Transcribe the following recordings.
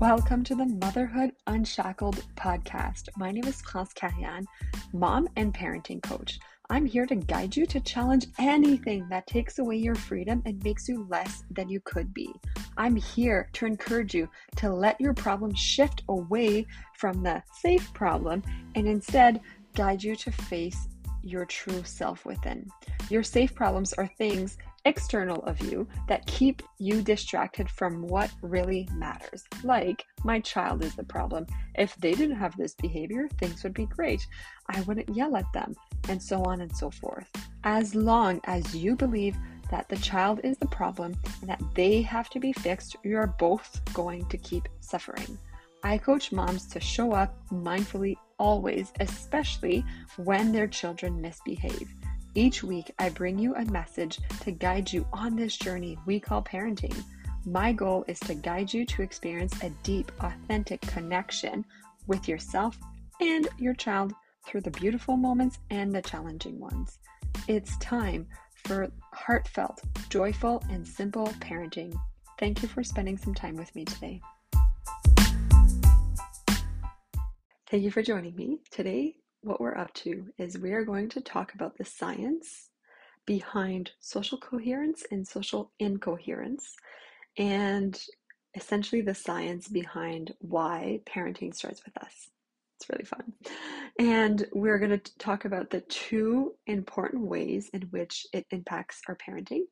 Welcome to the Motherhood Unshackled podcast. My name is Klaus Karian, mom and parenting coach. I'm here to guide you to challenge anything that takes away your freedom and makes you less than you could be. I'm here to encourage you to let your problem shift away from the safe problem and instead guide you to face your true self within. Your safe problems are things external of you that keep you distracted from what really matters. Like, my child is the problem. If they didn't have this behavior, things would be great. I wouldn't yell at them, and so on and so forth. As long as you believe that the child is the problem and that they have to be fixed, you're both going to keep suffering. I coach moms to show up mindfully always, especially when their children misbehave. Each week, I bring you a message to guide you on this journey we call parenting. My goal is to guide you to experience a deep, authentic connection with yourself and your child through the beautiful moments and the challenging ones. It's time for heartfelt, joyful, and simple parenting. Thank you for spending some time with me today. Thank you for joining me. Today, what we're up to is we are going to talk about the science behind social coherence and social incoherence, and essentially the science behind why parenting starts with us. It's really fun. And we're going to talk about the two important ways in which it impacts our parenting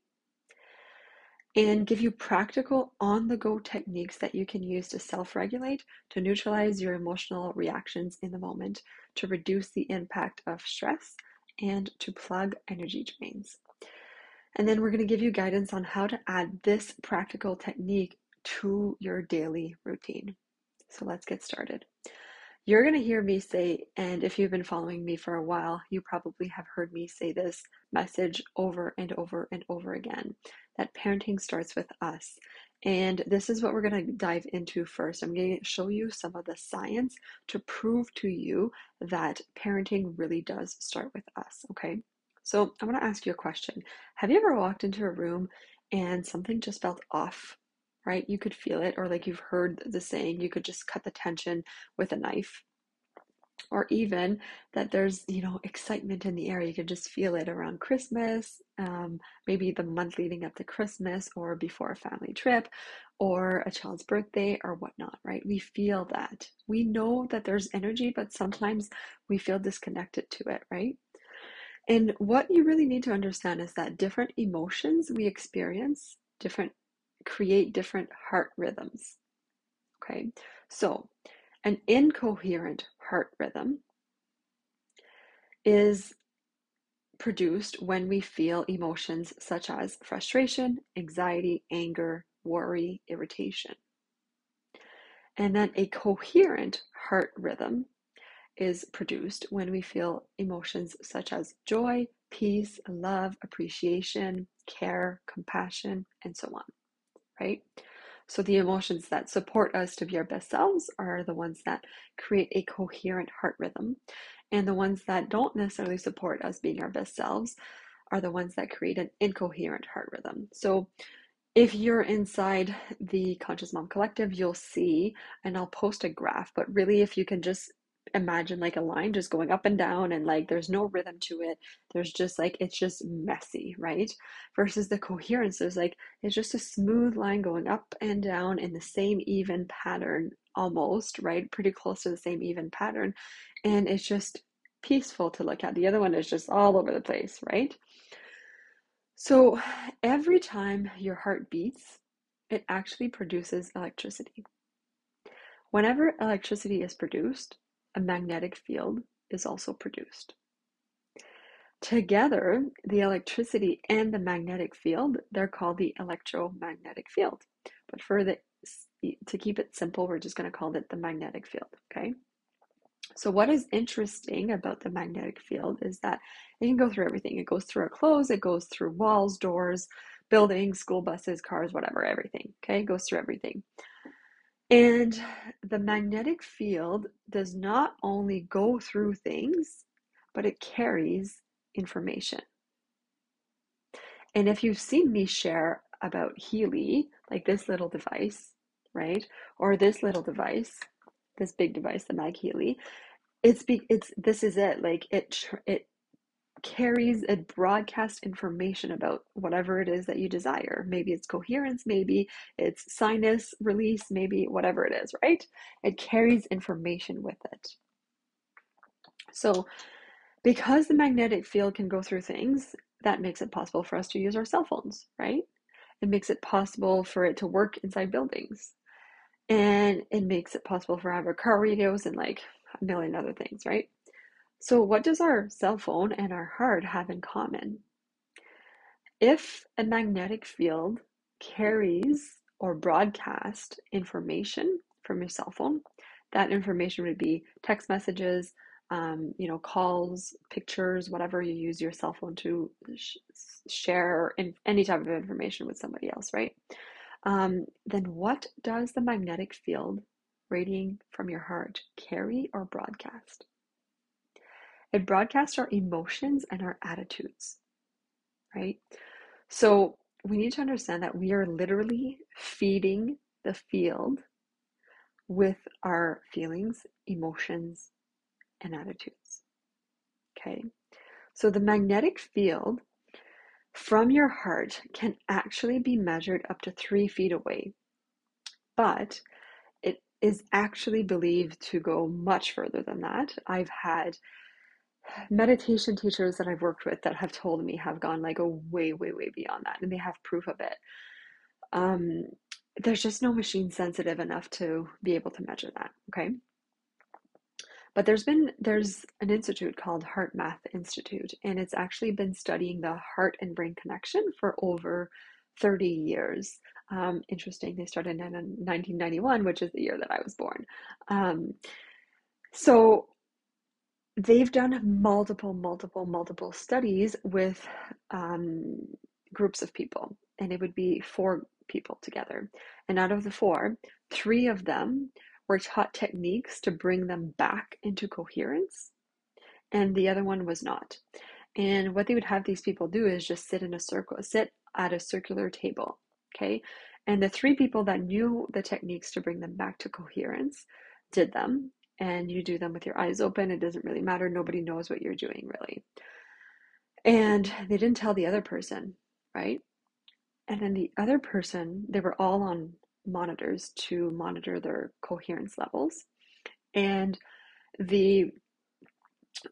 and give you practical on the go techniques that you can use to self regulate, to neutralize your emotional reactions in the moment, to reduce the impact of stress, and to plug energy drains. And then we're going to give you guidance on how to add this practical technique to your daily routine. So let's get started. You're going to hear me say, and if you've been following me for a while, you probably have heard me say this message over and over and over again that parenting starts with us. And this is what we're going to dive into first. I'm going to show you some of the science to prove to you that parenting really does start with us. Okay. So I want to ask you a question Have you ever walked into a room and something just felt off? Right? You could feel it, or like you've heard the saying, you could just cut the tension with a knife. Or even that there's, you know, excitement in the air. You can just feel it around Christmas, um, maybe the month leading up to Christmas, or before a family trip, or a child's birthday, or whatnot, right? We feel that. We know that there's energy, but sometimes we feel disconnected to it, right? And what you really need to understand is that different emotions we experience, different create different heart rhythms. Okay, so an incoherent heart rhythm is produced when we feel emotions such as frustration, anxiety, anger, worry, irritation. And then a coherent heart rhythm is produced when we feel emotions such as joy, peace, love, appreciation, care, compassion, and so on right? So the emotions that support us to be our best selves are the ones that create a coherent heart rhythm. And the ones that don't necessarily support us being our best selves are the ones that create an incoherent heart rhythm. So if you're inside the Conscious Mom Collective, you'll see, and I'll post a graph, but really, if you can just imagine like a line just going up and down and like there's no rhythm to it. There's just like it's just messy right? Versus the coherence is like it's just a smooth line going up and down in the same even pattern almost right? Pretty close to the same even pattern. And it's just peaceful to look at. The other one is just all over the place right? So every time your heart beats it actually produces electricity. Whenever electricity is produced a magnetic field is also produced. Together, the electricity and the magnetic field, they're called the electromagnetic field. But for the to keep it simple, we're just going to call it the magnetic field, okay? So what is interesting about the magnetic field is that it can go through everything. It goes through our clothes, it goes through walls, doors, buildings, school buses, cars, whatever, everything, okay? It goes through everything. And the magnetic field does not only go through things, but it carries information. And if you've seen me share about Healy, like this little device, right? Or this little device, this big device, the Mag Healy. It's be, it's this is it. Like it it carries a broadcast information about whatever it is that you desire. Maybe it's coherence, maybe it's sinus release, maybe whatever it is, right? It carries information with it. So, because the magnetic field can go through things, that makes it possible for us to use our cell phones, right? It makes it possible for it to work inside buildings. And it makes it possible for our car radios and like a million other things, right? So, what does our cell phone and our heart have in common? If a magnetic field carries or broadcast information from your cell phone, that information would be text messages, um, you know, calls, pictures, whatever you use your cell phone to sh- share in any type of information with somebody else, right? Um, then what does the magnetic field radiating from your heart carry or broadcast? It broadcasts our emotions and our attitudes, right? So we need to understand that we are literally feeding the field with our feelings, emotions, and attitudes. Okay, so the magnetic field from your heart can actually be measured up to three feet away, but it is actually believed to go much further than that. I've had meditation teachers that I've worked with that have told me have gone like a way, way, way beyond that, and they have proof of it. Um, there's just no machine sensitive enough to be able to measure that. Okay. But there's been there's an institute called HeartMath Institute, and it's actually been studying the heart and brain connection for over 30 years. Um, interesting. They started in 1991, which is the year that I was born. Um, so they've done multiple, multiple, multiple studies with um, groups of people, and it would be four people together. And out of the four, three of them were taught techniques to bring them back into coherence, and the other one was not. And what they would have these people do is just sit in a circle, sit at a circular table, okay? And the three people that knew the techniques to bring them back to coherence did them and you do them with your eyes open. It doesn't really matter. Nobody knows what you're doing, really. And they didn't tell the other person, right? And then the other person, they were all on monitors to monitor their coherence levels. And the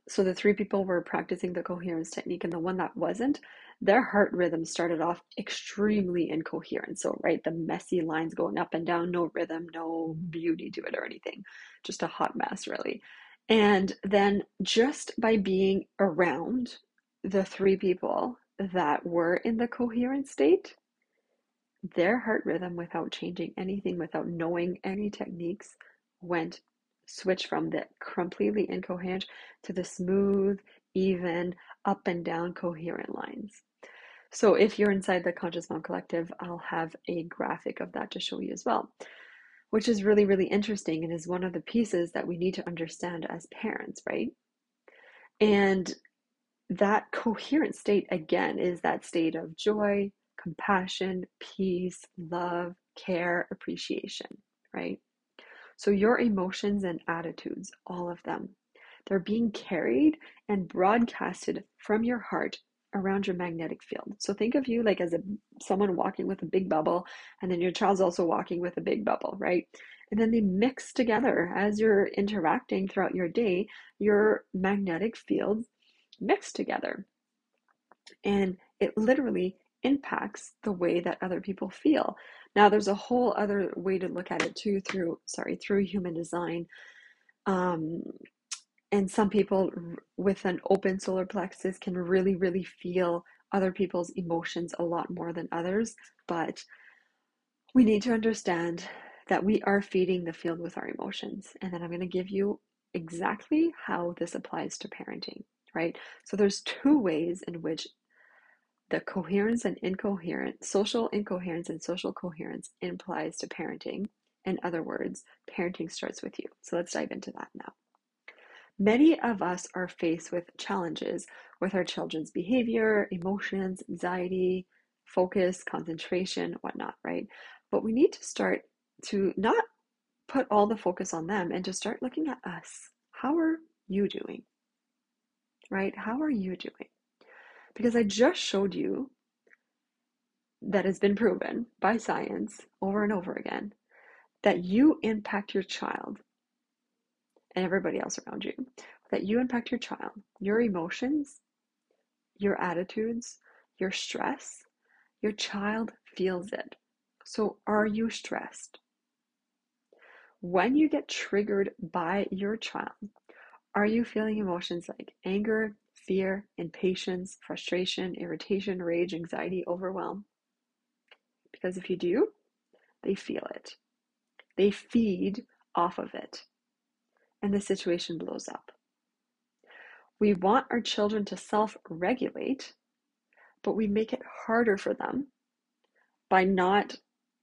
so the three people were practicing the coherence technique, and the one that wasn't, their heart rhythm started off extremely incoherent. So, right, the messy lines going up and down, no rhythm, no mm-hmm. beauty to it or anything, just a hot mess, really. And then just by being around the three people that were in the coherent state, their heart rhythm, without changing anything, without knowing any techniques, went switch from the completely incoherent to the smooth, even, up and down coherent lines. So if you're inside the Conscious Mom Collective, I'll have a graphic of that to show you as well, which is really, really interesting and is one of the pieces that we need to understand as parents, right? And that coherent state, again, is that state of joy, compassion, peace, love, care, appreciation, right? So your emotions and attitudes, all of them, they're being carried and broadcasted from your heart around your magnetic field. So think of you like as a someone walking with a big bubble and then your child's also walking with a big bubble, right? And then they mix together as you're interacting throughout your day, your magnetic fields mix together. And it literally impacts the way that other people feel. Now, there's a whole other way to look at it too through, sorry, through human design. Um, and some people with an open solar plexus can really, really feel other people's emotions a lot more than others. But we need to understand that we are feeding the field with our emotions. And then I'm going to give you exactly how this applies to parenting, right? So there's two ways in which the coherence and incoherence, social incoherence and social coherence implies to parenting. In other words, parenting starts with you. So let's dive into that now. Many of us are faced with challenges with our children's behavior, emotions, anxiety, focus, concentration, whatnot, right? But we need to start to not put all the focus on them and to start looking at us. How are you doing? Right? How are you doing? Because I just showed you that has been proven by science over and over again that you impact your child and everybody else around you, that you impact your child, your emotions, your attitudes, your stress, your child feels it. So, are you stressed? When you get triggered by your child, are you feeling emotions like anger, fear, impatience, frustration, irritation, rage, anxiety, overwhelm? Because if you do, they feel it. They feed off of it. And the situation blows up. We want our children to self regulate, but we make it harder for them by not,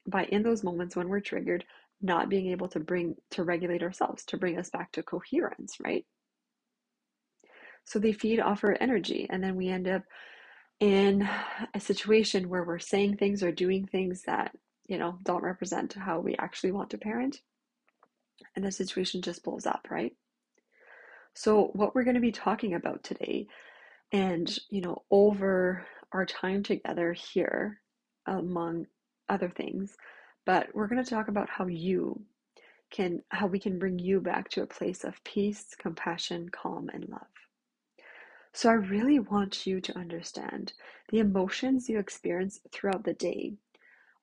by in those moments when we're triggered, not being able to bring, to regulate ourselves, to bring us back to coherence, right? So they feed off our energy, and then we end up in a situation where we're saying things or doing things that, you know, don't represent how we actually want to parent. And the situation just blows up, right? So, what we're going to be talking about today, and you know, over our time together here, among other things, but we're going to talk about how you can, how we can bring you back to a place of peace, compassion, calm, and love. So, I really want you to understand the emotions you experience throughout the day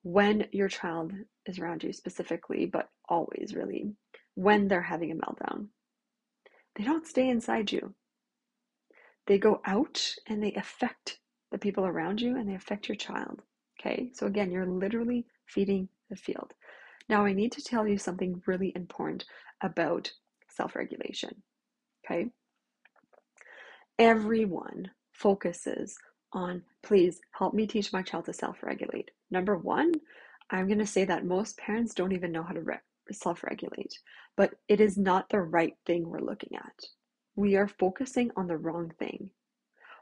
when your child is around you, specifically, but always really, when they're having a meltdown they don't stay inside you. They go out and they affect the people around you and they affect your child. Okay, so again, you're literally feeding the field. Now, I need to tell you something really important about self regulation. Okay, everyone focuses on please help me teach my child to self regulate. Number one, I'm going to say that most parents don't even know how to re- self regulate, but it is not the right thing we're looking at. We are focusing on the wrong thing.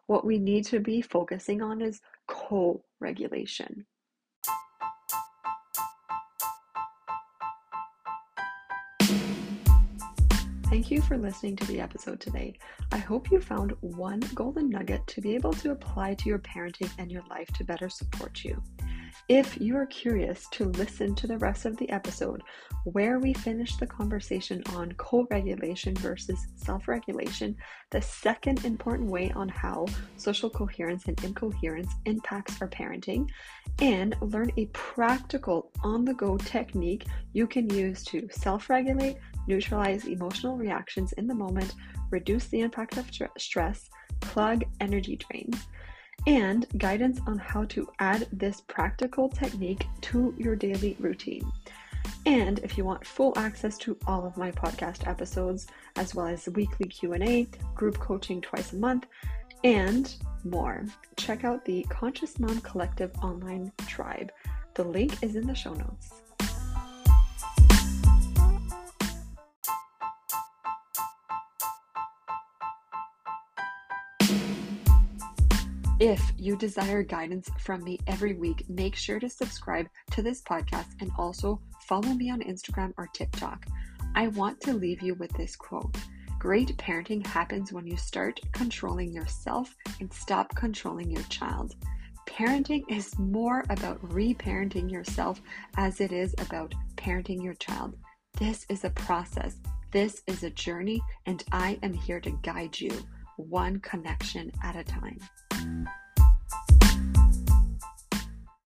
What we need to be focusing on is co regulation. Thank you for listening to the episode today. I hope you found one golden nugget to be able to apply to your parenting and your life to better support you. If you are curious to listen to the rest of the episode, where we finish the conversation on co regulation versus self regulation, the second important way on how social coherence and incoherence impacts our parenting, and learn a practical on the go technique you can use to self regulate, neutralize emotional reactions in the moment, reduce the impact of stress, plug energy drains and guidance on how to add this practical technique to your daily routine. And if you want full access to all of my podcast episodes, as well as weekly Q&A, group coaching twice a month, and more, check out the Conscious Mom Collective online tribe. The link is in the show notes. If you desire guidance from me every week, make sure to subscribe to this podcast and also follow me on Instagram or TikTok. I want to leave you with this quote Great parenting happens when you start controlling yourself and stop controlling your child. Parenting is more about reparenting yourself as it is about parenting your child. This is a process, this is a journey, and I am here to guide you one connection at a time.